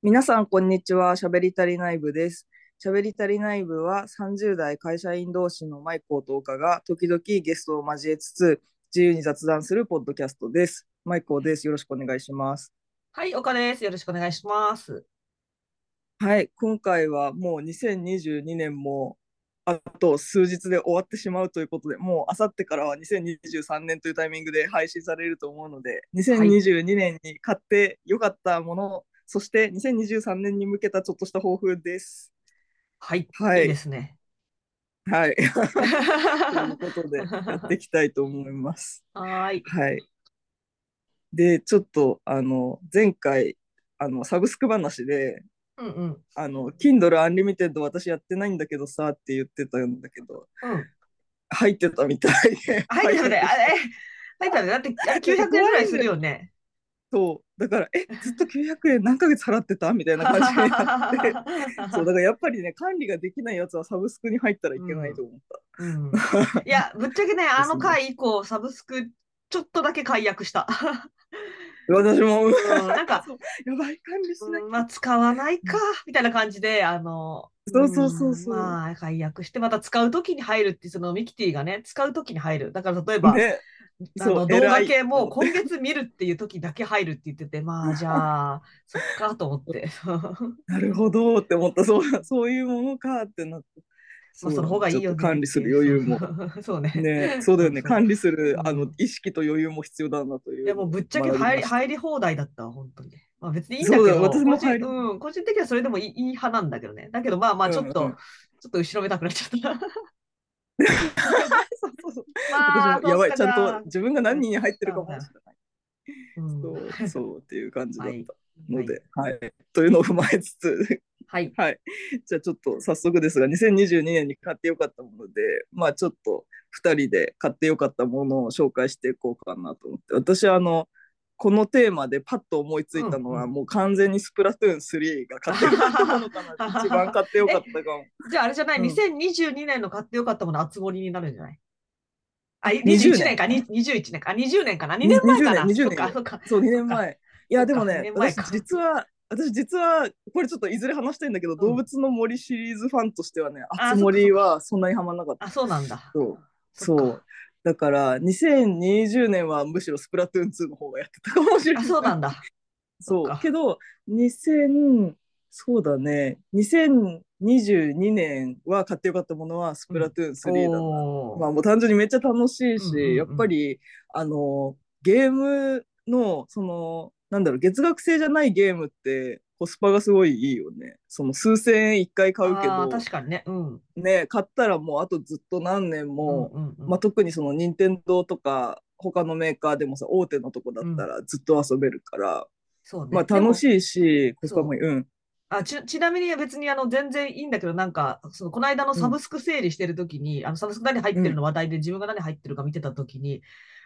皆さん、こんにちは。しゃべり足りない部です。しゃべり足りない部は30代会社員同士のマイコーとオカが時々ゲストを交えつつ自由に雑談するポッドキャストです。マイコーです。よろしくお願いします。はい、岡です。よろしくお願いします。はい、今回はもう2022年もあと数日で終わってしまうということで、もうあさってからは2023年というタイミングで配信されると思うので、2022年に買ってよかったもの、そして2023年に向けたちょっとした抱負です。はい、はいいいですね。はい。ということで、やっていきたいと思います。はーい。はい。で、ちょっと、あの、前回、あの、サブスク話で、うんうん。あの、Kindle Unlimited 私やってないんだけどさって言ってたんだけど、うん。入ってたみたいで。はい、だって、あれ、はい、だって、だって、あれ900円ぐらいするよね。そう。だから、え、ずっと900円何ヶ月払ってたみたいな感じになって。そう、だからやっぱりね、管理ができないやつはサブスクに入ったらいけないと思った。うん。いや、ぶっちゃけね、あの回以降、サブスク、ちょっとだけ解約した。私も、うん、なんか、やばい管理しなきゃうんまあ、使わないか、みたいな感じで、あの、そうそうそうそうんまあ、解約して、また使うときに入るって、そのミキティがね、使うときに入る。だから、例えば、ね。の動画系も今月見るっていう時だけ入るって言ってて、まあじゃあ、そっかと思って。なるほどって思った。そう、そういうものかってなって。まあその方がいいよね。ちょっと管理する余裕も。そう。ね。ね、そうだよね。管理するうんあの意識と余裕も必要だなという。いやもうぶっちゃけ入り入り放題だったわ、本当に。まあ別にいいんだけど、私も個人うん、個人的にはそれでもいいいい派なんだけどね。だけどまあまあちょっと、うんうんちょっと後ろめたくなっちゃった。そうそうそうまあ、やばい、ちゃんと自分が何人に入ってるかもしれない。うんそう、そうっていう感じだったはいので、はい。というのを踏まえつつ、はい。はい。じゃあちょっと早速ですが、2022年に買ってよかったもので、まあちょっと2人で買ってよかったものを紹介していこうかなと思って、私はあの、このテーマでパッと思いついたのは、うんうんもう完全にスプラトゥーン3が買ってよかったものかな一番買ってよかったかも。じゃああれじゃない、うん。2022年の買ってよかったもの、熱盛になるんじゃない？あ、20 21年。か、に21年か、20年かな、2年前かな。20年そっか、そう、2年前。いや、でもね私実は、私実は、これちょっといずれ話したいんだけど、動物の森シリーズファンとしてはね、ああつ森はそんなにハマんなかった。あ、そうなんだ。そう。だから、2020年はむしろスプラトゥーン2の方がやってたかもしれなあ、い。そうなんだ。そう。けど、2000、そうだね、2022年は買ってよかったものはスプラトゥーン3だな。おーまあもう単純にめっちゃ楽しいし、うんうんうんやっぱりあのゲームのそのなんだろう月額制じゃないゲームってコスパがすごいいいよね。その数千円一回買うけど確かにね。うん。ね買ったらもうあとずっと何年も、うんうんうんまあ、特にその任天堂とか他のメーカーでもさ大手のとこだったらずっと遊べるから、そうね。まあ楽い。しいしコスパもいい。うん。あちちなみに別にあの全然いいんだけど、なんか、そのこの間のサブスク整理してるときに、あのサブスク何入ってるの話題で自分が何入ってるか見てたときに、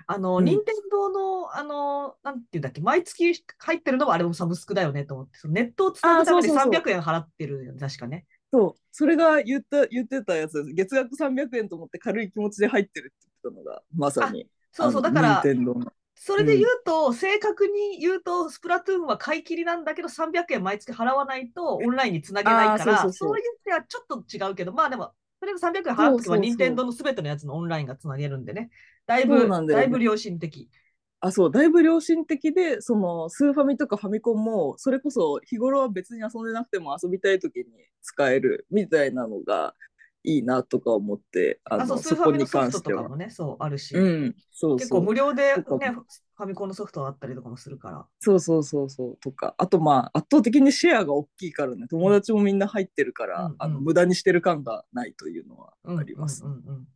あの、うん任天堂の、あの、なんていうんだっけ、毎月入ってるのはあれもサブスクだよねと思って、そのネットをつなぐためにあーそうそうそう300円払ってる確かね。そう、それが言った言ってたやつです。月額300円と思って軽い気持ちで入ってるって言ってたのが、まさに。そうそう、だから、任天堂の。それで言うと、正確に言うと、スプラトゥーンは買い切りなんだけど、300円毎月払わないとオンラインにつなげないから、そうそういう点はちょっと違うけど、まあでも、とりあえず300円払っとけば、任天堂のすべてのやつのオンラインがつなげるんでね。だいぶ、だよね。だいぶ良心的。あ、そう、だいぶ良心的で、そのスーファミとかファミコンも、それこそ日頃は別に遊んでなくても遊びたい時に使えるみたいなのがいいなとか思って、あの、そこにソフトと関しては。かもね、そう、あるし、うん、そう結構。無料でね、ファミコンのソフトあったりとかもするから。そうそうそうそうとか、あとまあ圧倒的にシェアが大きいからね、友達もみんな入ってるから、うんうんあの無駄にしてる感がないというのはうん、あります。うんうんうん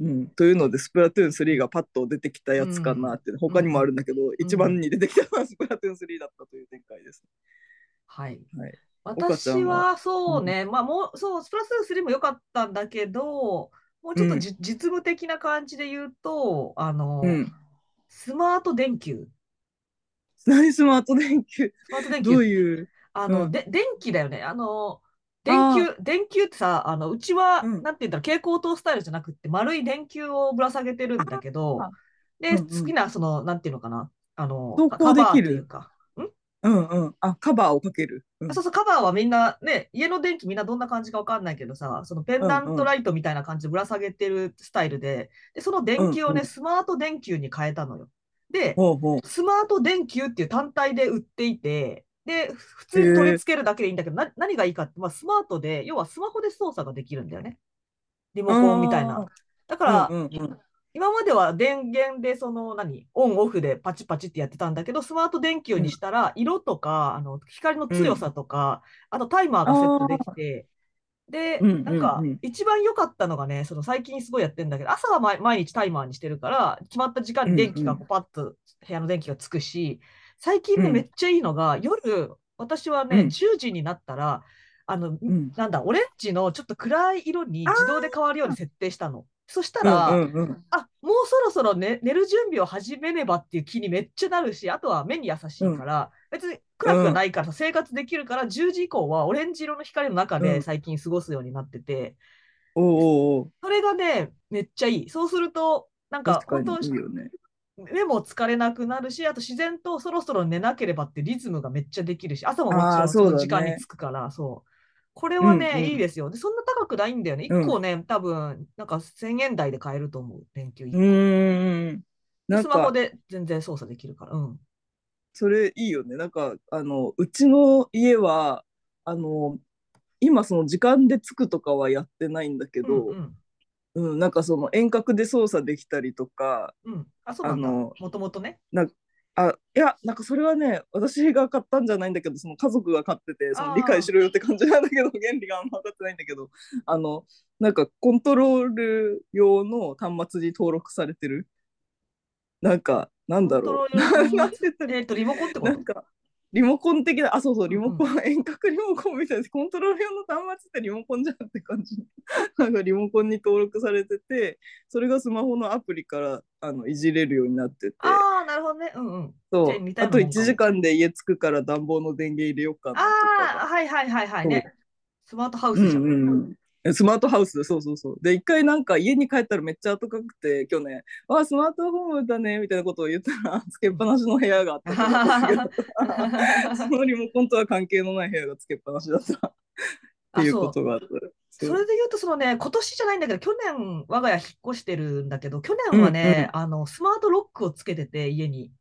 うん、というので、スプラトゥーン3がパッと出てきたやつかなって、他にもあるんだけど、一番に出てきたのはスプラトゥーン3だったという展開です。はい。はい、私んは？はそうね、まあもう、そう、スプラトゥーン3も良かったんだけど、もうちょっとじ、実務的な感じで言うと、あの、うん。スマート電球。何スマート電球？スマート電どう球。いう？あの、うん。で、電気だよね。あの、電球、電球ってさ、あの、うちは、うん。なんて言うんだろう、蛍光灯スタイルじゃなくって、丸い電球をぶら下げてるんだけどあ、で、うんうん。好きな、その、なんていうのかな、あの、投カバーと稿できるいうか、んうんうん。あ、カバーをかける。うんそうそう、カバーはみんなね、家の電気みんなどんな感じかわかんないけどさ、そのペンダントライトみたいな感じでぶら下げてるスタイルで、で、その電球をね、うんうんスマート電球に変えたのよ。で、ほうほう。スマート電球っていう単体で売っていて、で、普通に取り付けるだけでいいんだけど、な何がいいかって、まあ、スマートで、要はスマホで操作ができるんだよね。リモコンみたいな。だから、うんうんうん。今までは電源でその何？オンオフでパチパチってやってたんだけど、スマート電球にしたら色とか、あの光の強さとか、あとタイマーがセットできて、で、なんか一番良かったのがね、その最近すごいやってるんだけど、朝は毎毎日タイマーにしてるから、決まった時間に電気がパッと部屋の電気がつくし、最近ね、うん。めっちゃいいのが、夜、私はね、うん。10時になったら、あの、うん。なんだ、オレンジのちょっと暗い色に自動で変わるように設定したの。そしたら、うんうんうん。あもうそろそろ、ね、寝る準備を始めねばっていう気にめっちゃなるし、あとは目に優しいから、別に暗くはないからさ、生活できるから、10時以降はオレンジ色の光の中うんで最近過ごすようになってて、おうおうおう。それがね、めっちゃいい。そうすると、なんか本当に。目も疲れなくなるし、あと自然とそろそろ寝なければってリズムがめっちゃできるし、朝ももちろん時間に着くから、そう。これはね、うんうんいいですよ。で、そんな高くないんだよね。うん1個ね、多分、なんか1000円台で買えると思う、電球1う個。スマホか、で全然操作できるから。うん。それいいよね。なんか、あの、うちの家は、あの、今その時間で着くとかはやってないんだけど、うんうん、なんかその遠隔で操作できたりとか、うん。うん。あ、そうなんだ。もともとね。あ、いや、なんかそれはね、私が買ったんじゃないんだけど、その家族が買ってて、その理解しろよって感じなんだけど、原理があんま分かってないんだけど、あの、なんかコントロール用の端末に登録されてる。なんか、なんだろう。えっと、リモコンってこと？なんか、リモコン的な、あ、そうそう、うんうんリモコン、遠隔リモコンみたいな、コントロール用の端末ってリモコンじゃんって感じ。なんかリモコンに登録されてて、それがスマホのアプリからあのいじれるようになってて、ああ、なるほどね。うんうん。そうあと1うなもんかも時間で家着くから暖房の電源入れようかなとああ、か。はいはいはいはいね。スマートハウうんスじゃん。うんうんスマートハウス？そうそうそう。で、一回なんか家に帰ったらめっちゃ暖かくて、去年、あ、スマートホームだね、みたいなことを言ったら、つけっぱなしの部屋があったから そのリモコンとは関係のない部屋がつけっぱなしだったっていうことがあった。それで言うと、そのね、今年じゃないんだけど、去年、我が家引っ越してるんだけど、去年はね、あの、スマートロックをつけてて、家に。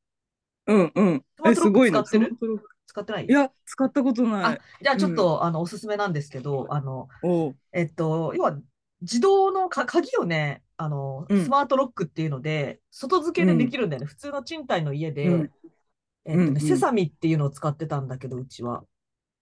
うんうん。え、すごいな。スマートロック使ってない？いや、使ったことなあい。、じゃあちょっと、あの、おすすめなんですけど、あの、えっと、要は、自動のか鍵をね、あの、うん。スマートロックっていうので、外付けでできるんだよね。普通の賃貸の家で、うん。えっとね、うんうん。セサミっていうのを使ってたんだけど、うちは。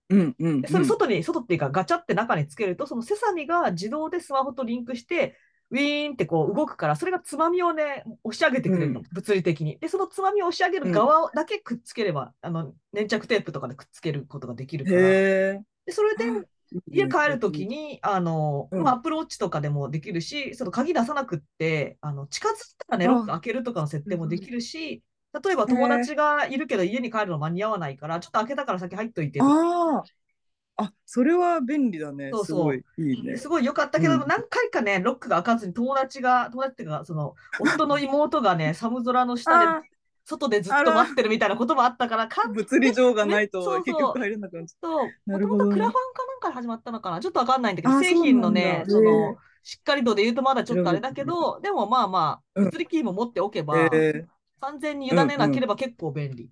うんうんでそれ外に、外っていうかガチャって中につけると、そのセサミが自動でスマホとリンクして、ウィーンってこう動くから、それがつまみをね、押し上げてくれるの、うん。物理的に。で、そのつまみを押し上げる側だけくっつければ、あの、粘着テープとかでくっつけることができるから。で、それで家帰るときに、あの、うん。まあ、アプローチとかでもできるし、その鍵出さなくって、あの、近づいたらね、ロック開けるとかの設定もできるし、例えば友達がいるけど家に帰るの間に合わないから、ちょっと開けたから先入っといて。あ、それは便利だね。そうそう。すごいいいね。すごい良かったけど、うん。何回かね、ロックが開かずに友達が、友達っていうか、その、夫の妹がね、寒空の下あで、外でずっと待ってるみたいなこともあったから、か ー物理上がないと結局入れなくなっちゃと、なもともとクラファンかなんかで始まったのかな？ちょっとわかんないんだけど、あ製品のね、その、しっかり度で言うとまだちょっとあれだけど、でもまあまあ、うん。物理キーも持っておけば、完全に委ねなければ結構便利。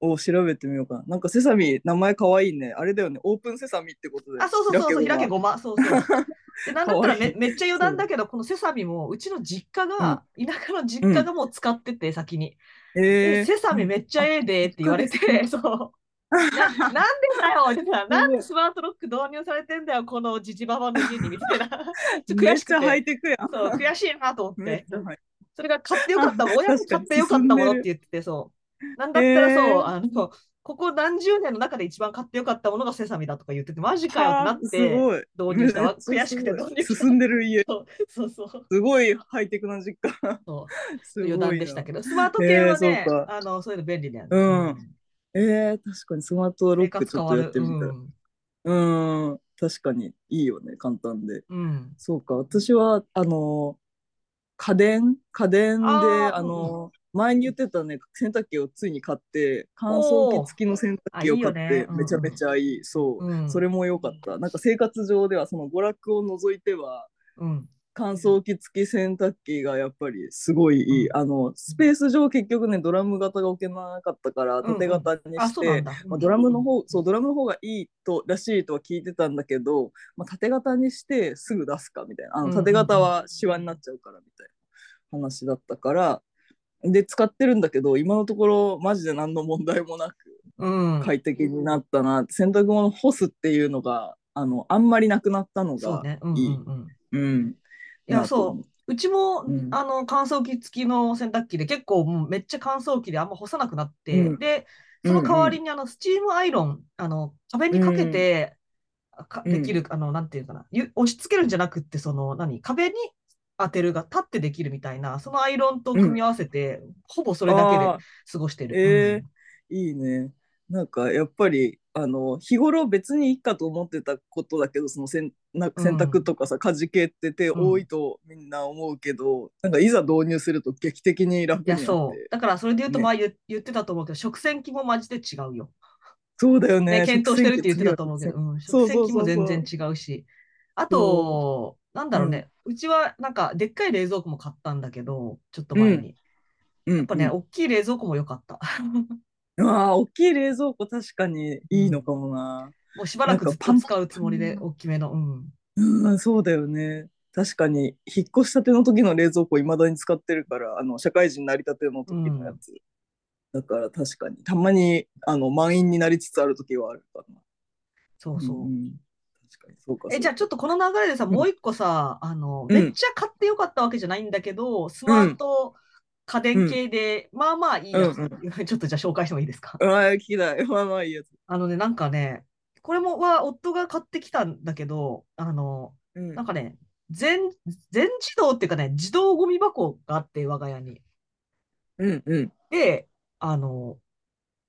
お調べてみようかな。なんかセサミ、名前かわいいね。あれだよね。オープンセサミってことで。あ、そうそうそうそう、開けごごま。そうそう。でなんだったらめめっちゃ余談だけど、このセサミも、うちの実家が、田舎の実家がもう使ってて、先に。ま。えー、セサミめっちゃええでって言われて、そう。ななんでだよってさ、なんでスマートロック導入されてんだよ、このジジババの家にみたいな。ちょ悔しくて。ハイテクやん。そう、悔しいなと思ってそれが買ってよかった親に買ってよかったものって言ってて、そう。なんだったらへそう、ーあの、ここ何十年の中で一番買ってよかったものがセサミだとか言ってて、マジかよってなって。導入したわ。悔しくて導入した。進んでる家。そうそう。すごいハイテクな実家。そう 余談でしたけど、スマート系はねへー、そうかあの、そういうの便利だよね。うんえー、確かにスマートロ生ックちょっと。やってみたい。うん。うん、確かにいいよね、簡単で。うん。そうか、私は、あの、家電家電で、あの、前に言ってたね、洗濯機をついに買って、乾燥機付きの洗濯機を買っおーあいいよね、うんめちゃめちゃいい。そうう。んそれも良かった。なんか生活上では、その娯楽を除いては、うん。乾燥機付き洗濯機がやっぱりすごいいい。うんあの、スペース上結局ね、ドラム型が置けなかったから、縦型にあ、して。まあ、ドラムの方、そう、ドラムの方がいいと、らしいとは聞いてたんだけど、まあ、縦型にしてすぐ出すかみたいな。あの、縦型はシワになっちゃうからみたいな話だったから、で、使ってるんだけど、今のところマジで何の問題もなくうん。快適になったな。洗濯物干すっていうのが、あの、あんまりなくなったのがそうね。うんうんいい。うん。うん。いや、そう。うちも、うんあの、乾燥機付きの洗濯機で結構もうめっちゃ乾燥機であんま干さなくなって、うんで、その代わりにあの、スチームアイロン、あの、壁にかけて、かうんできる、あの、なんていうかな、ゆ押し付けるんじゃなくって、その、何、壁に当てるが立ってできるみたいな、そのアイロンと組み合わせて、ほぼそれだけで過ごしてる。えー。いいね。なんかやっぱりあの日頃別にいいかと思ってたことだけどその洗なうん。洗濯とかさ、家事系って手多いとみんな思うけど、なんかいざ導入すると劇的に楽いや、になって。そう。だから、それで言うと、ね。前言言ってたと思うけど、食洗機もマジで違うよ。そうだよね。ね、検討してるって言ってたと思うけど、うん、食洗機も全然違うし。あと、なんだろうね、うちはなんか、でっかい冷蔵庫も買ったんだけど、ちょっと前に。うんやっぱね、うん大きい冷蔵庫も良かった。ああ大きい冷蔵庫確かにいいのかもな、もうしばらくずっと使うつもりで、大きめの。うん。うん、そうだよね確かに引っ越したての時の冷蔵庫いまだに使ってるからあの社会人になりたての時のやつ、だから確かにたまにあの満員になりつつある時はあるかなそうそう。んん確かに。そうかえ、じゃあちょっとこの流れでさ、うん。もう一個さ、あの、うん。めっちゃ買ってよかったわけじゃないんだけど、スマート家電系で、まあまあいいやつ、うん ちょっとじゃあ紹介してもいいですか？ああ聞きたい。まあまあいいやつ、あのね、なんかね、これもは夫が買ってきたんだけど、あの、うん。なんかね、全、全自動っていうかね、自動ゴミ箱があって、我が家に。うんうん。で、あの、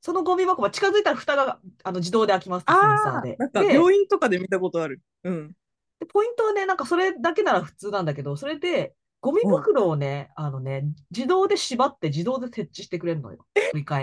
そのゴミ箱は近づいたら蓋があの自動で開きますセンサーで。ああなんかで病院とかで見たことある。うん。でポイントはね、なんかそれだけなら普通なんだけど、それで、ゴミ袋をね、あのね、自動で縛って自動で設置してくれるのよ。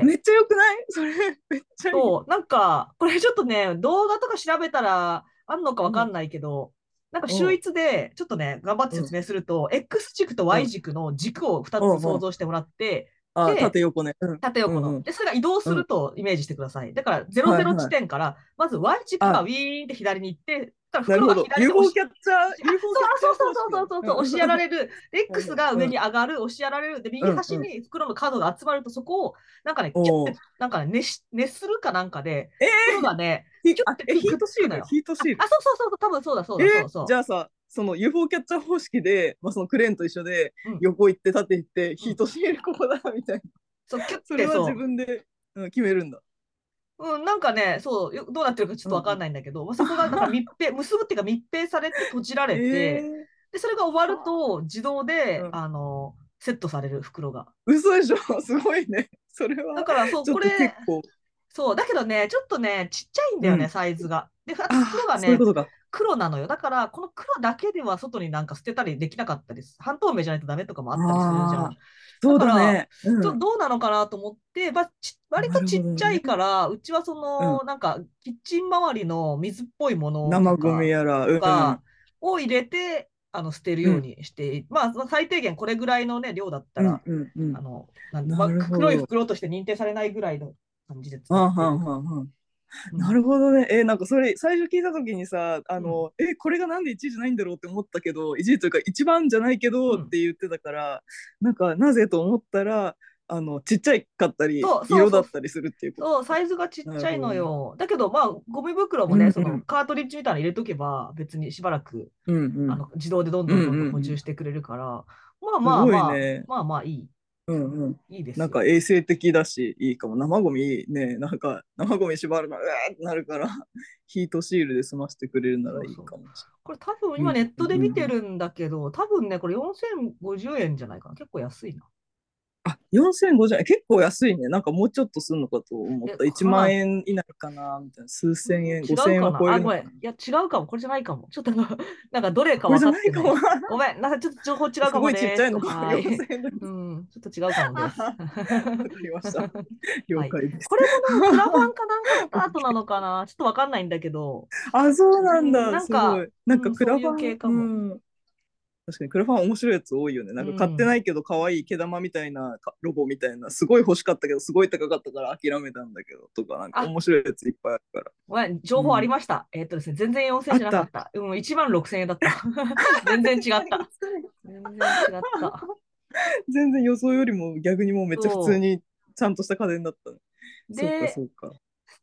めっちゃよくない？それめっちゃいい。そう、なんか、これちょっとね、動画とか調べたらあんのかわかんないけど、なんか秀逸で、ちょっとね、頑張って説明すると、X 軸と Y 軸の軸を2つ想像してもらって、あで縦横ね、うん。縦横の。うんうん。で、それが移動するとイメージしてください。だから、はい00はい。地点から、まず Y 軸があ。ウィーンって左に行って、だなから袋が左に押 UFO しキャッチャー UFO キャッチャーそうそうそうそうそうそう、押しやらるれる。で X が上に上がる、押しやられる。で、右端に袋の角が集まると、そこを、なんかね、キュッて、なんかね、熱し熱するかなんかで、え袋がね、えヒートシールヒートシールあ、そうそうそう、多分そうだ、そうだ、えそうそう。じゃあさその UFO キャッチャー方式で、まあ、そのクレーンと一緒でうん。横行って縦行って、ヒートシールここだみたいな。そう、キュッてそれは自。分で、うん、決めるんだ。うん、なんかね、そう、よどうなってるかちょっとわかんないんだけど、まあそこがなんか密閉、結ぶっていうか密閉されて閉じられて、えで、それが終わると自動で、うん。あの、セットされる袋が。ー、嘘でしょ？すごいね。それは。だから、そう、これ、そう、だけどね、ちょっとね、ちっちゃいんだよね、うん。サイズが。で、袋がねそういうこ、とか黒なのよ。だから、この黒だけでは外になんか捨てたりできなかったです。半透明じゃないとダメとかもあったりするじゃん。そうだね、うん。どどうなのかなと思って、まあ、ち割とちっちゃいから、うちはその、なんか、キッチン周りの水っぽいものとか生ゴミやら、うんとかを入れて、あの捨てるようにして、まあ、最低限これぐらいのね、量だったら、うんうんうん。あの、なんま黒い袋として認定されないぐらいの感じで使ってるなるほどね。えなんかそれ最初聞いた時にさ、あの、えこれがなんで1位じゃないんだろうって思ったけど、1位というか一番じゃないけどうんって言ってたから、なんかなぜと思ったら、あのちっちゃいかったり色だったりするっていうこと。そう、サイズがちっちゃいのよ。だけど、まあ、ゴミ袋もね、うんうんそのカートリッジみたいなの入れとけば、別にしばらく、うんうんあの自動でどんどんどんどん補充してくれるから、まあまあすまあ、ごいねまあまあいい。うんうん。いいですよ。なんか衛生的だしいいかも。生ゴミね、なんか生ゴミ縛るのうわーってなるから、ヒートシールで済ませてくれるならいいかもしこれ多分今ネットで見てるんだけど、多分ね、これ4050円じゃないかな。結構安いな。あ4050円、結構安いね。なんかもうちょっとするのかと思った。え1万円以内かな、みたいな。数千円、違う5000円は超えるのかな。いや、違うかも。これじゃないかも。ちょっと、なんかどれか分かってない。ないかも。ごめん。なんかちょっと情報違うすかもねごいちっちゃいのか。はい。4000円だうん、ちょっと違うかもです。わかりました。了解です。これもな、クラファンかなんかスタートなのかな？ちょっとわかんないんだけど。あ、そうなんうんだ。なんか。なんかうんクラファン、系かもうん確かにクラファン面白いやつ多いよね。なんか買ってないけど可愛い毛玉みたいなかロボみたいな、すごい欲しかったけど、すごい高かったから諦めたんだけど、とか、なんかあ面白いやついっぱいあるから。ごめん、情報ありました。えっとですね、全然4000円じゃなかった。うん、1万6000円だった。全然違った。全然違った。全然予想よりも逆にもうめっちゃ普通にちゃんとした家電だったね。そうか、でそ、うか。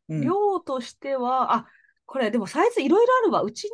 うん量としては、あ、これでもサイズいろいろあるわ。うちに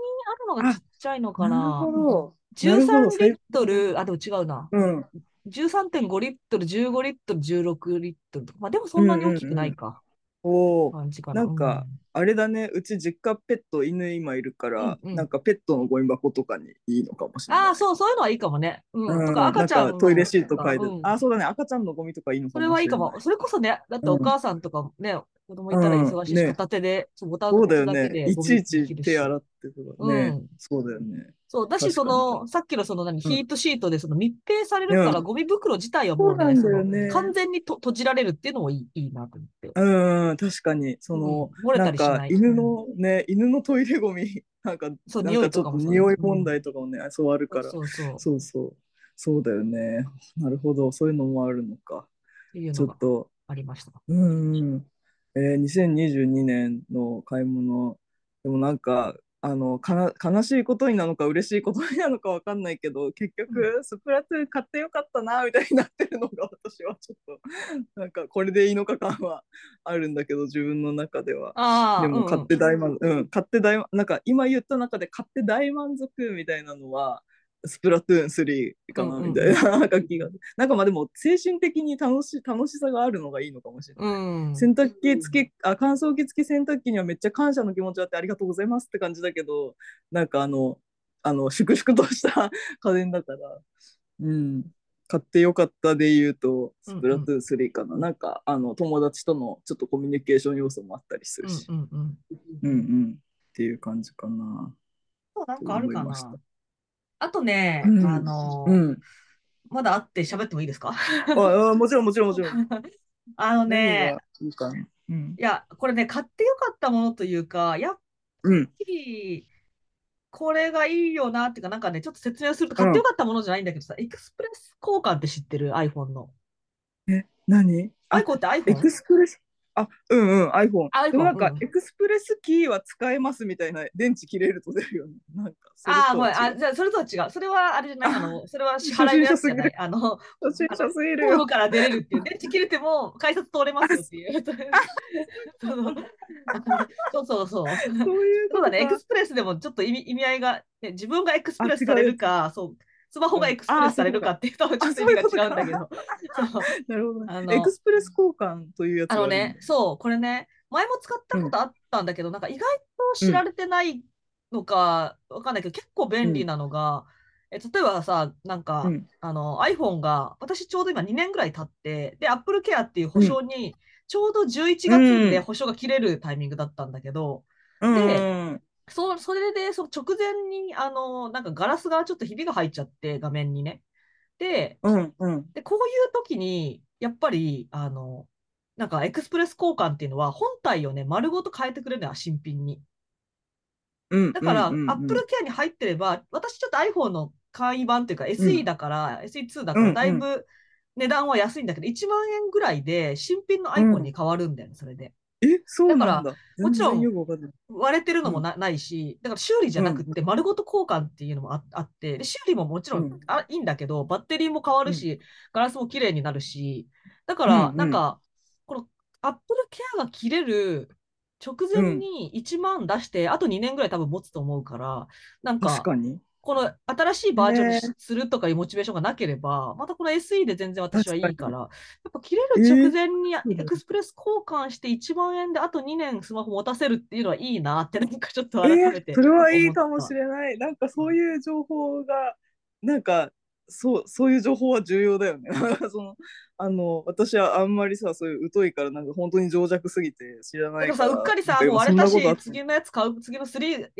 あるのがちっちゃいのかな。なるほど13リットル、あ、でも違うな。うん。13.5リットル、15リットル、16リットルとか。まあでもそんなに大きくないか。おお。感じかな。なんかあれだね、うち実家ペット犬今いるから、うんうんなんかペットのゴミ箱とかにいいのかもしうん、れない。ああ、そう、そういうのはいいかもね。うん。うん、とか赤ちゃんトイレシート書いて、うんあ、そうだね、赤ちゃんのゴミとかいいのかそもしれない。れはいいかも。それこそね、だってお母さんとかね、子供いたら忙しいし、うんね片手で、そうボタンそうだよ押すだけね。でいちいち手洗ってとかね。うんそうだよね。そう、だし、その、さっきのその何、ヒートシートでその密閉されるから、うんゴミ袋自体はもうね、ね完全にと閉じられるっていうのもいいいいなと思って。うん、確かに、その、うん漏れたりか犬のね、犬のトイレゴミ、なんか、そうなんかちょっと匂い問題とかもね、そうあるから。そうそう。っそうそう。そうだよね。なるほど、そういうのもあるのか。ちょっと、ありました。うんうん。えー、2022年の買い物、でもなんか、あのかな悲しいことになのか嬉しいことになのかわかんないけど結局スプラトゥーン買ってよかったなみたいになってるのが私はちょっと なんかこれでいいのか感はあるんだけど自分の中では。ああ、でも買ってだ大満足、うん、買って大満なんか今言った中で買って大満足みたいなのはスプラトゥーン3かなうんうんみたいななんか気がなんかまあでも精神的に楽し楽しさがあるのがいいのかもしれない。うん。洗濯機付きあ乾燥機付き洗濯機にはめっちゃ感謝の気持ちあってありがとうございますって感じだけどなんかあのあの粛々とした家電だから、うん、買ってよかったで言うとスプラトゥーン3かな、なんかあの友達とのちょっとコミュニケーション要素もあったりするし、うんうんうん。うんうんっていう感じかな。そうなんかあるかな。あとね、うんあの、うん、まだ会って喋ってもいいですか？ああもちろんもちろんもちろん。あのね、いい。うんいや、これね、買ってよかったものというか、やっぱうんり、これがいいよなっていうか、なんかね、ちょっと説明をすると、買ってよかったものじゃないんだけどさ、エクスプレス交換って知ってる ?iPhone の。え何？あ iPhone ってエ iPhone? クスプレス、あ、うんうん、iPhone。iPhone でもなんか、うんエクスプレスキーは使えますみたいな、電池切れると出るよね。なんか、ああ、もう、あ、じゃあ、それとは違う。それはあれじゃない。あの、それは支払いのやつじゃない。あの、初心者すぎるよホーム。から出れるっていう、電池切れても改札通れますよっていう。そうそうそう。そうそうだね、エクスプレスでもちょっと意味意味合いが、ね、自分がエクスプレスされるか、そう、スマホがエクスプレスされるかっていうと、ちょっと意味が違うんだけど。なるほど。あの。ね。エクスプレス交換というやつあのね、そう、これね、前も使ったことあったんだけど、なんか意外と知られてないのかわかんないけど、結構便利なのが、え例えばさ、なんか、うん。あの iPhone が、私ちょうど今2年ぐらい経って、で、Apple Care っていう保証に、ちょうど11月で保証が切れるタイミングだったんだけど、うんでうんそうそれでその直前にあのなんかガラスがちょっとひびが入っちゃって、画面にね。で、うんうんでこういう時に、やっぱり、あの、なんかエクスプレス交換っていうのは、本体をね、丸ごと変えてくれるのよ、新品に。うんだから、うんうんうん Apple Care に入ってれば、私ちょっと iPhone の簡易版っていうか、う SE んだから、SE2 だかうんうんら、だいぶ値段は安いんだけど、1万円ぐらいで新品の iPhone に変わるんだよね、それで。え、そうなんだ。だ。もちろん割れてるのもな,、ないし、だから修理じゃなくって、丸ごと交換っていうのもああって、で修理ももちろん、うん。あいいんだけど、バッテリーも変わるし、ガラスも綺麗になるし、だから、なんか、この Apple Care が切れる直前に1万出して、あと2年ぐらい多分持つと思うから、なんか、確かに。この新しいバージョンにするとかいうモチベーションがなければ、またこの SE で全然私はいい確かに。から、やっぱ切れる直前にエクスプレス交換して1万円であと2年スマホ持たせるっていうのはいいなって、なんかちょっと改めてえーそれはいいかもしい。れない。なんかそういう情報が、なんかそう、そういう情報は重要だよね。そのあの私はあんまりさ、そういう疎いから、なんか本当に情弱すぎて知らないから。さ、うっかりさ、もうあれだし次のやつ買う、次の3、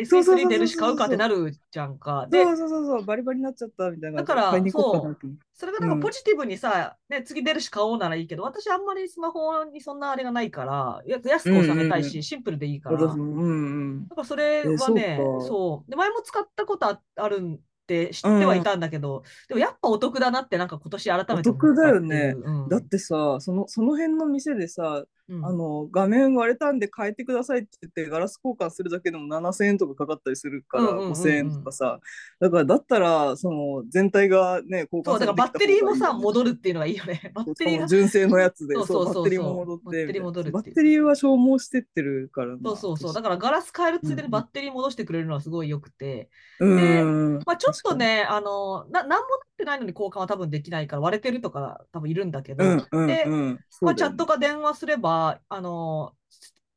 そうそうそうそう SE3 出るし買うかってなるじゃんか。で、そうそうそうそう、バリバリになっちゃったみたいな。だから買いに行こうそれがなんかポジティブにさ、ね、次出るし買おうならいいけど、私あんまりスマホにそんなあれがないから、や安く収めたいし、うんうんシンプルでいいから。うんうん。だからそれはね、えそうで。前も使ったことああるんで知ってはいたんだけど、でもやっぱお得だなってなんか今年改めて。お得だよねうんだってさ、そのその辺の店でさ、うんあの画面割れたんで変えてくださいって言ってガラス交換するだけでも7000円とかかかったりするから、うんうんうんうん5000円とかさだからだったらその全体がね交換そう、だからバッテリーもさ、戻るっていうのがいいよね。バッテリーが。純正のやつでバッテリーも戻ってバッテリーは消耗してってるからなそうそうそう。だからガラス変えるついでにバッテリー戻してくれるのはすごい良くて。うんまあちょっとね、あの、な、なんもなってないのに交換は多分できないから割れてるとか多分いるんだけど、うんうんで、うんまあ、チャットかか電話すれば、あの、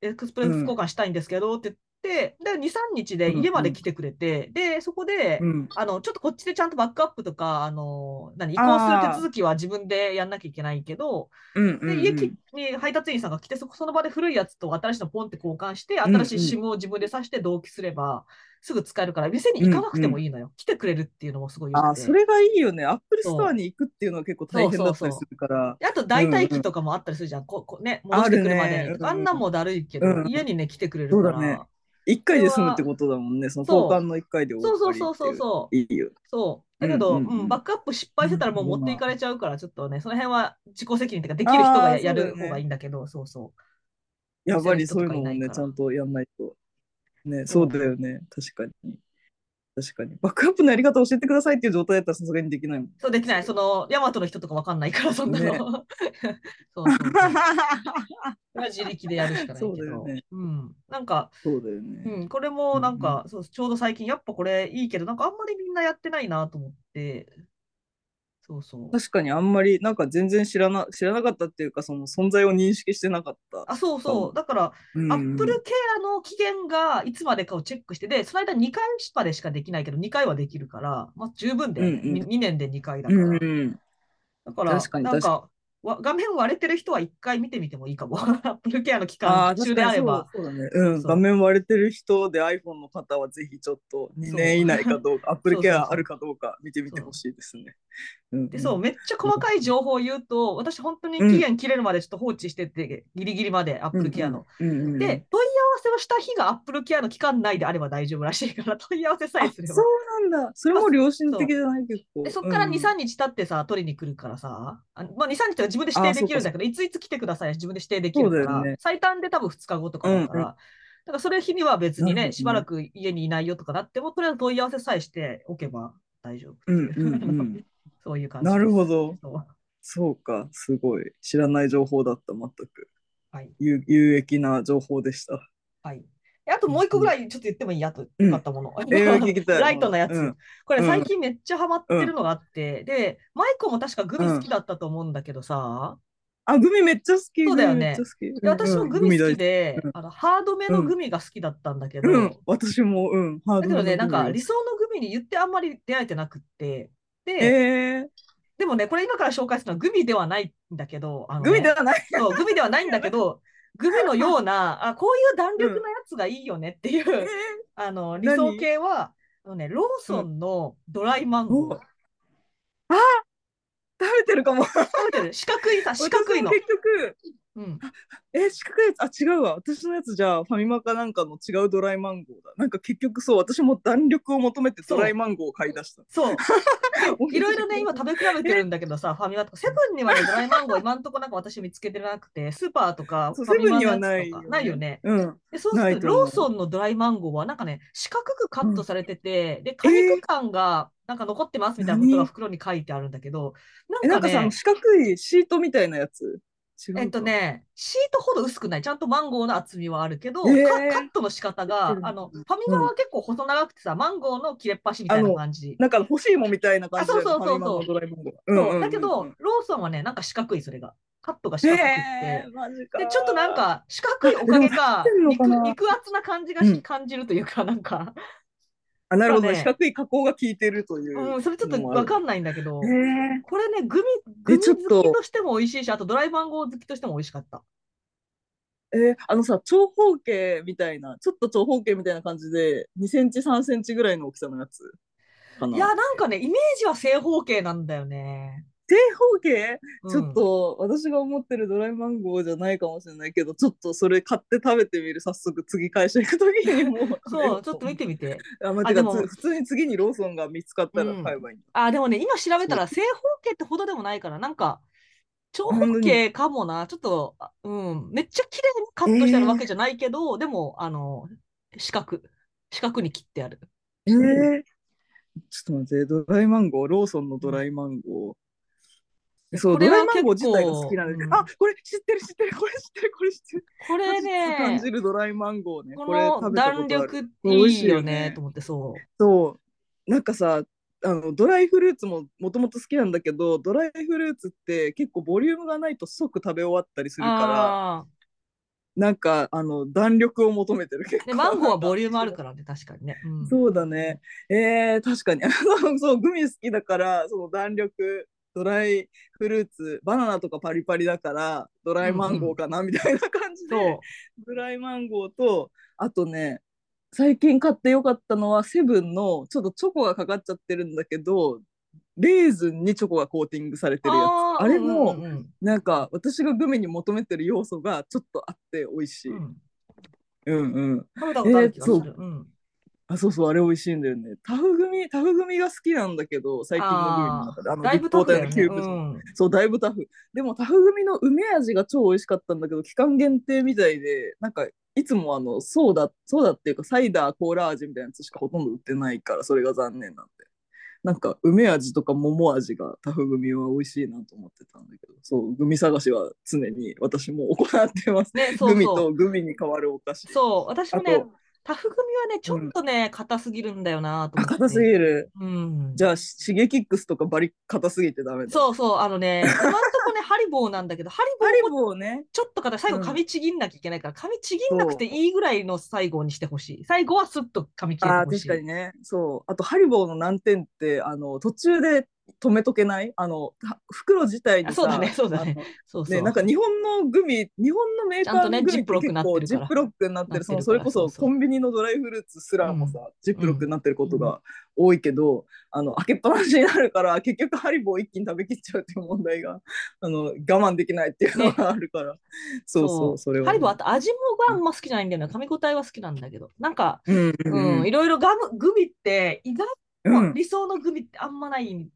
エクスプレス交換したいんですけどってで、2、3日で家まで来てくれて、で、そこで、うん。あの、ちょっとこっちでちゃんとバックアップとか、あの、何、移行する手続きは自分でやんなきゃいけないけど、で、うんうんうん。家きに配達員さんが来て、そその場で古いやつと新しいのポンって交換して、うんうん。新しい SIM を自分で挿して同期すれば、すぐ使えるから、店に行かなくてもいいのよ。来てくれるっていうのもすごい。あそれがいいよね。アップルストアに行くっていうのは結構大変だったりするから。であと代替機とかもあったりするじゃん。ここね、戻してくるまでに。あ,、ねんなんもだるいけど、うん。家にね、来てくれるから。ね一回で済むってことだもんねそのそう交換の一回で終わりっていそうそうそうそういいよそう。だけど、ううんんうんうんバックアップ失敗してたらもううん持っていかれちゃうから、ちょっとね、その辺は自己責任っていうか、できる人がやる方がいいんだけど、そうそう。やっぱりそういうのもね、ちゃんとやんないと。ね、そそううだよね。確かに。確かに。バックアップのやり方教えてくださいっていう状態だったらさすがにできないもん。そうできない。その、ヤマトの人とかわかんないから、そんなの。ね そうそうそう。自力でやるしかないけそうだど。よねうん。なんか、そうだよね。うん、これもなんか、そうちょうど最近、やっぱこれいいけど、なんかあんまりみんなやってないなと思って、そうそう。確かにあんまりなんか全然知らな知らなかったっていうかその存在を認識してなかった。あ、そうそう。だから、うんアップルケアの期限がいつまでかをチェックして、で、その間2回までしかできないけど、2回はできるから、まあ、十分だよね。うんうん 2, 年で2回だうから。んうん。だから、確かになんか、わ画面割れてる人は1回見てみてもいいかも。アップルケアの期間中であれば。そうだね。うん。そう画面割れてる人で iPhone の方はぜひちょっと2年以内かどうか、Apple ケアあるかどうか見てみてほしいですね。うんで、そう、めっちゃ細かい情報を言うと、私本当に期限切れるまでちょっと放置してて、ギリギリまでアップルケアの。。うんうんうん、で、問い合わせをした日がアップルケアの期間内であれば大丈夫らしいから、問い合わせさえすれば。そうなんだ。それも良心的じゃない？結構。でそこから2、うん3日経ってさ、取りに来るからさ、あまあ、2、3日は自分で指定できるんだけど、いついつ来てください、自分で指定できるから、ね最短で多分2日後とかだから、うんうんだからそれ日には別にね、しばらく家にいないよとかなっても、とりあえず問い合わせさえしておけば大丈夫。うんうんうん そういう感じ。なるほど。そうそうか、すごい。知らない情報だった、全く。はい。有有益な情報でした。はい。ともう一個ぐらいちょっと言ってもいい？やと、うん。よかったもの。ライトなやつ。うん。これうん最近めっちゃハマってるのがあって、で、マイコも確かグミ好きだったと思うんだけどさ、あ、グミめっちゃ好き。そうだよね。私もグミ好きで。で、うん。あのハードめのグミが好きだったんだけど、うん、私も、うん。ハードだけどね、なんか理リ想のグミに言ってあんまり出会えてなくって、で、えー、でもね、これ今から紹介するのはグミではないんだけど、あのね。グミではない。そうグミではないんだけど、グミのような、あこういう弾力なやつがいいよねっていう、えーあの理想系は、あのね、ローソンのドライマンゴー。お食べてるかも。食べてる四角いさ、四角いの。結局、うん、え、四角いやつ、あ、違うわ。私のやつじゃあ、ファミマかなんかの違うドライマンゴーだ。なんか結局そう、私も弾力を求めてドライマンゴーを買い出した。そう。いろいろね、今食べ比べてるんだけどさ、ファミマとか、セブンにはね、ドライマンゴー今んとこなんか私見つけてなくて、スーパーとか、ファミマのセブンにはないよねないよね。うん。でそうすると、ローソンのドライマンゴーはなんかね、四角くカットされてて、で、果肉感がなんか残ってますみたいなことが何？袋に書いてあるんだけど、え、なかねなんんかさ、四角いシートみたいなやつ？えっと。ね、シートほど薄くない。ちゃんとマンゴーの厚みはあるけど、えーカカットの仕方が、うんあの、ファミマは結構細長くてさ、マンゴーの切れっ端みたいな感じ。なんか欲しいもんみたいな感じで、あそうそうそうそう。そう、んんんだけど、ローソンはね、なんか四角い、それが。カットが四角くって。へー。で、ちょっとなん、か、四角いおかげか肉、厚な感じがしうん感じるというか、なんか、あ、あ、なるほど、ね四角い加工が効いてるといううん、それちょっとのもあるわかんないんだけど、これね、グミ、グミ好きとしても美味しいし、あとドライマンゴー好きとしても美味しかった。えーあのさ、長方形みたいな、ちょっと長方形みたいな感じで、2センチ、3センチぐらいの大きさのやつ。いや、なんかね、イメージは正方形なんだよね。正方形、うんちょっと私が思ってるドライマンゴーじゃないかもしれないけど、ちょっとそれ買って食べてみる、早速次会社行くときにもう。そう、ちょっと見てみて。あ、まあ、でもつ普通に次にローソンが見つかったら買えばいいんだ。あ、でもね、今調べたら正方形ってほどでもないから、なんか、長方形かもな。ちょっと、あうん、めっちゃ綺麗にカットしてあるわけじゃないけど、でも、あの、四角、四角に切ってある。えーちょっと待って、ドライマンゴー、ローソンのドライマンゴー。そう、ドライマンゴー自体が好きなんですけど、結構あ、これ知ってる知ってる、これ知ってる、これ知ってる。これ果実感ねじ、るドライマンゴーね。ここれ食のべたことある。弾力美味いいよしいよねね、と思って、そう。そう。なんかさ、あのドライフルーツももともと好きなんだけど、ドライフルーツって結構ボリュームがないと即食べ終わったりするから、あなんかあの弾力を求めてる結あ。構。で、マンゴーはボリュームあるからね、確かにね。うんそうだね。えー、確かに。そう、グミ好きだから、その弾力、ドライフルーツ、バナナとかパリパリだから、ドライマンゴーかな、みたいな感じで、そう。ドライマンゴーと、あとね、最近買ってよかったのは、セブンの、ちょっとチョコがかかっちゃってるんだけど、レーズンにチョコがコーティングされてるやつ。あれも、うんうんうんなんか、私がグミに求めてる要素がちょっとあって美味しい。ううんんうん。食べたことある気がすえーる。うんあ、そうそう、あれ美味しいんだよね。タフグミ、タフグミが好きなんだけど、最近のグミの中で。あの、だいぶタフね。うんそう、だいぶタフ。でも、タフグミの梅味が超美味しかったんだけど、期間限定みたいで、なんか、いつもあの、ソーダ、ソーダっていうか、サイダー、コーラ味みたいなやつしかほとんど売ってないから、それが残念なんで。なんか、梅味とか桃味がタフグミは美味しいなと思ってたんだけど、そう、グミ探しは常に私も行ってます。ね、そうグミ。とグミに変わるお菓子。そう、私もねタフグミはね、ちょっとね、硬すぎるんだよなとあ、思って。硬すぎる。うん。じゃあ、シゲキックスとかバリ硬すぎてダメだ。そうそう、あのね、今んとこね、ハリボーなんだけど、ハリボーね。ちょっと硬い、最後うん噛みちぎんなきゃいけないから、噛みちぎんなくていいぐらいの最後にしてほしい。最後はスッと噛み切れああ、てほしい。確かにね。そう。あと、ハリボーの難点って、あの、途中で止めとけない？あの、た袋自体にそうだねそうだね。そうそう。ね、なんか日本のグミ、日本のメーカーのグミってジップロックになってるから。結構ジップロックになってる、そのそれこそコンビニのドライフルーツすらもさ、うん。ジップロックになってることが多いけど、あの、開けっぱなしになるから、結局ハリボー一気に食べきっちゃうっていう問題が、あの、我慢できないっていうのがあるから、そうそう、それは。ハリボー、あと味もあんま好きじゃないんだよね。噛み応えは好きなんだけど。なんか、うんううん。ん、いろいろガム、グミって、意外うん。と理想のグミってあんまない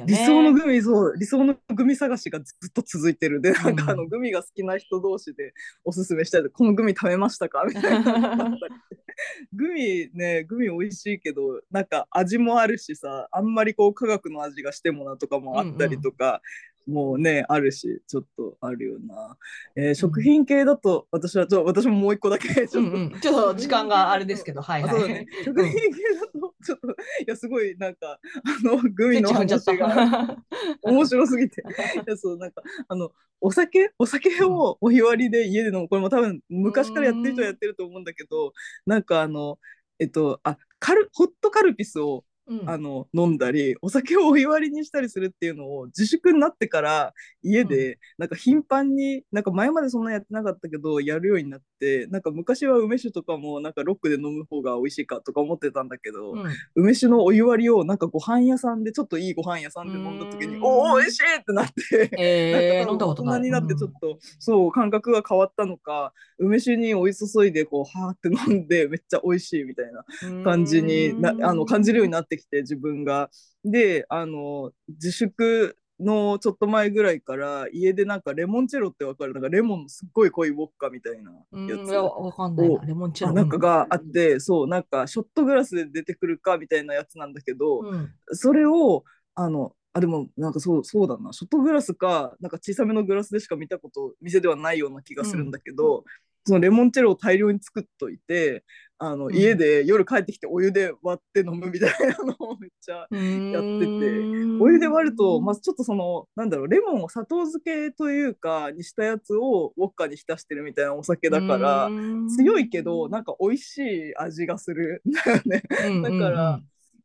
ね。理想のグミ、そう、理想のグミ探しがずっと続いてる。で、なんうんかあの、グミが好きな人同士でおすすめしたり、このグミ食べましたか？みたいな。グミね、グミ美味しいけど、なんか味もあるしさ、あんまりこう科学の味がしてもなとかもあったりとか、もうね、あるし、ちょっとあるよな。えー食品系だと、私はちょ、私ももう一個だけ、ちょっと、うんうん、ちょっと時間があれですけど、はいはい。ね。食品系だと、ちょっと、いや、すごい、なんか、あの、グミの話が。た。面白すぎて。いやそうなんかあのお酒？お酒をお日割りで家で飲むこれも多分昔からやってる人はやってると思うんだけどなんかあのえっとあカルホットカルピスをうん。あの飲んだりお酒をお日割りにしたりするっていうのを自粛になってから家でなんか頻繁になんか前までそんなやってなかったけどやるようになってなんか昔は梅酒とかもなんかロックで飲む方が美味しいかとか思ってたんだけど、うん。梅酒のお湯割りをなんかご飯屋さんでちょっといいご飯屋さんで飲んだ時におお美味しいってなって。えー、なんか。大人になってちょっと、そう感覚が変わったのか梅酒にお湯注いでこうはーって飲んでめっちゃ美味しいみたいなうん感じになあの感じるようになってきて自分が。であの自粛のちょっと前ぐらいから家でなんかレモンチェロってわかる？なんかレモンのすっごい濃いウォッカみたいなうん、やいや、わかんないレモンチェロ。なんかがあってそうなんかショットグラスで出てくるかみたいなやつなんだけど、うん、それをあのあでもなんかそうそうだな。ショットグラスかなんか小さめのグラスでしか見たこと店ではないような気がするんだけど、そのレモンチェロを大量に作っといてあの、うん。家で夜帰ってきてお湯で割って飲むみたいなのをめっちゃやってて。お湯で割ると、まずちょっとその、なんだろう、レモンを砂糖漬けというか、にしたやつをウォッカに浸してるみたいなお酒だから、強いけど、なんか美味しい味がするんだよね。だから、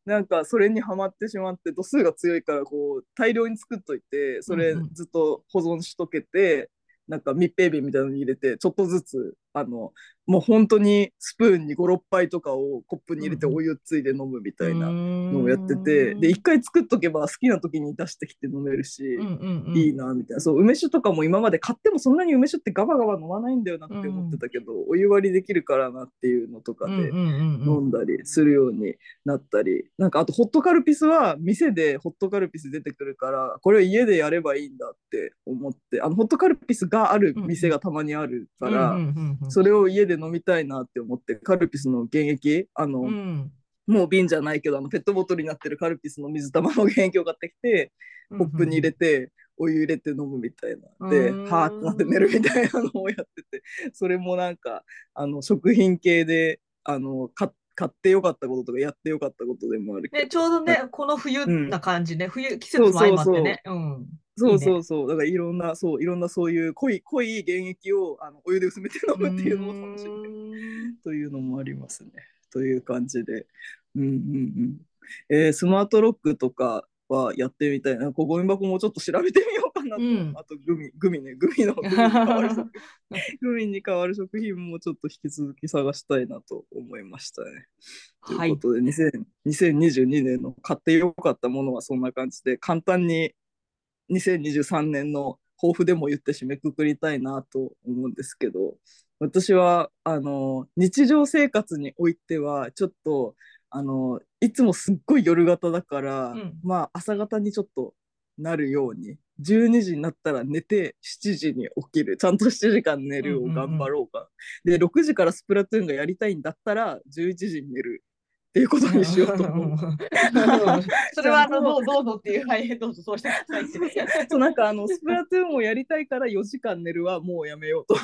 なんかそれにはまってしまって度数が強いからこう大量に作っといてそれずっと保存しとけて、なんか密閉瓶みたいなのに入れてちょっとずつあのもう本当にスプーンに56杯とかをコップに入れてうんうん。お湯ついで飲むみたいなののをやってて、で一回作っとけば好きな時に出してきて飲めるし、いいなみたいな。そう梅酒とかも今まで買ってもそんなに梅酒ってガバガバ飲まないんだよなって思ってたけど、お湯割りできるからなっていうのとかで。飲んだりするようになったり、なんかあとホットカルピスは店でホットカルピス出てくるからこれを家でやればいいんだって思ってあのホットカルピスがある店がたまにあるから、それを家で飲みたいなって思ってカルピスの原液あの、もう瓶じゃないけどあのペットボトルになってるカルピスの水玉の原液を買ってきてコップに入れて、お湯入れて飲むみたいな。ではーってなって寝るみたいなのをやっててそれもなんかあの食品系であの買買ってよかったこととかやってよかったことでもあるけど、ね、ちょうどね、この冬な感じね、うん、冬季節も相まってね。そうそうそう、だからいろんな、そう、いろんなそういう濃い、濃い原液をあのお湯で薄めて飲むっていうのも楽しんでというのもありますね。という感じで。うんうんうん。えー、スマートロックとかはやってみたいな。こうゴミ箱もちょっと調べてみようかなと。うん、あとグミ、グミね、グミの グミに変わる食グミに変わる食品もちょっと引き続き探したいなと思いましたね。はい、ということで、2022年の買ってよかったものはそんな感じで、簡単に2023年の抱負でも言って締めくくりたいなと思うんですけど、私はあの日常生活においてはちょっとあのいつもすっごい夜型だから、うん、まあ朝方にちょっとなるように12時になったら寝て7時に起きる。ちゃんと7時間寝るを頑張ろうか、で6時からスプラトゥーンがやりたいんだったら11時に寝るっていうことにしようと思う。それはあのどうどうぞっていう、はい、どうぞそうしてくださいって。そ うなんかあのスプラトゥーンをやりたいから4時間寝るはもうやめようと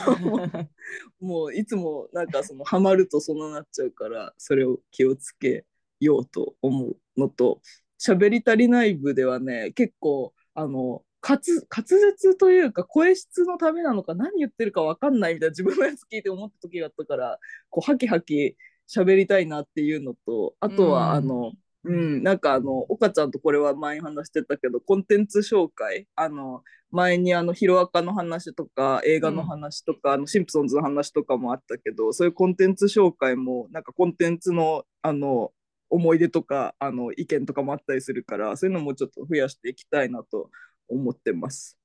もういつもなんかそのハマるとそんななっちゃうからそれを気をつけようと思うのと喋り足りない部ではね結構あの滑滑舌というか声質のためなのか何言ってるか分かんないみたいな自分のやつ聞いて思った時があったからこうハキハキ喋りたいなっていうのとあとは、うん、あのうんなんかあの岡ちゃんとこれは前に話してたけどコンテンツ紹介あの前にあのヒロアカの話とか映画の話とか、うん、あのシンプソンズの話とかもあったけどそういうコンテンツ紹介もなんかコンテンツのあの思い出とかあの意見とかもあったりするからそういうのもちょっと増やしていきたいなと思ってます。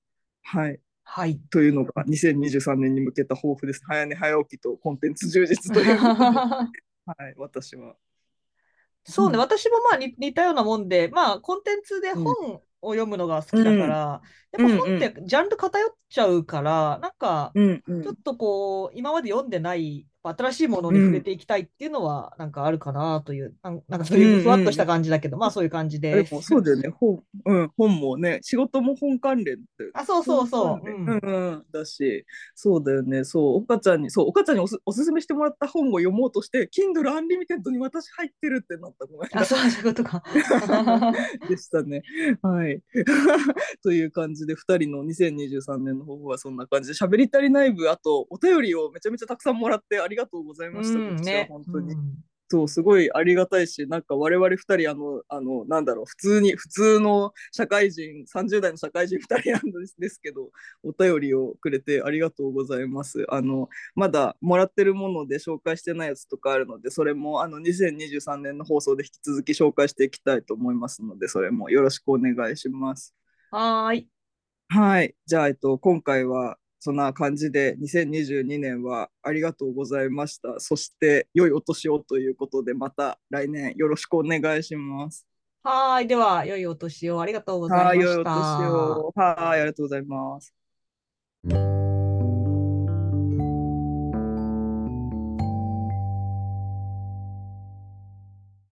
はいはい。というのが2023年に向けた抱負です。早寝早起きとコンテンツ充実という。はい、私は。そうね、うん、私もまあ似たようなもんで、まあコンテンツで本を読むのが好きだから、うん、やっぱ本ってジャンル偏っちゃうから、なんかちょっとこう、今まで読んでない新しいものに触れていきたいっていうのはなんかあるかなという、なんかそういうふわっとした感じだけど、まあそういう感じで。そうだよね、本,、うん、本もね、仕事も本関連って。あ、そうそうそう。うん、うん、だし、そうだよね、そう、岡ちゃんに、そう、岡ちゃんにおすおすすめしてもらった本を読もうとして、Kindle Unlimited に私入ってるってなった、こあ、そういうことか。でしたね。はい。という感じで、2人の2023年の抱負はそんな感じで、喋り足りない部、あと、お便りをめちゃめちゃたくさんもらってありがとうございました。うん、ね、本当に。うんそう、すごいありがたいし、なんか我々二人、あの、あの、なんだろう、普通に、普通の社会人、30代の社会人二人なんですですけど、お便りをくれてありがとうございます。あの、まだもらってるもので紹介してないやつとかあるので、それも、あの、2023年の放送で引き続き紹介していきたいと思いますので、それもよろしくお願いします。はい。はい。じゃあ、えっと、今回は、そんな感じで2022年はありがとうございました。そして良いお年をということでまた来年よろしくお願いします。はい。では良いお年をありがとうございました。はい。良いお年を。はい。ありがとうございます。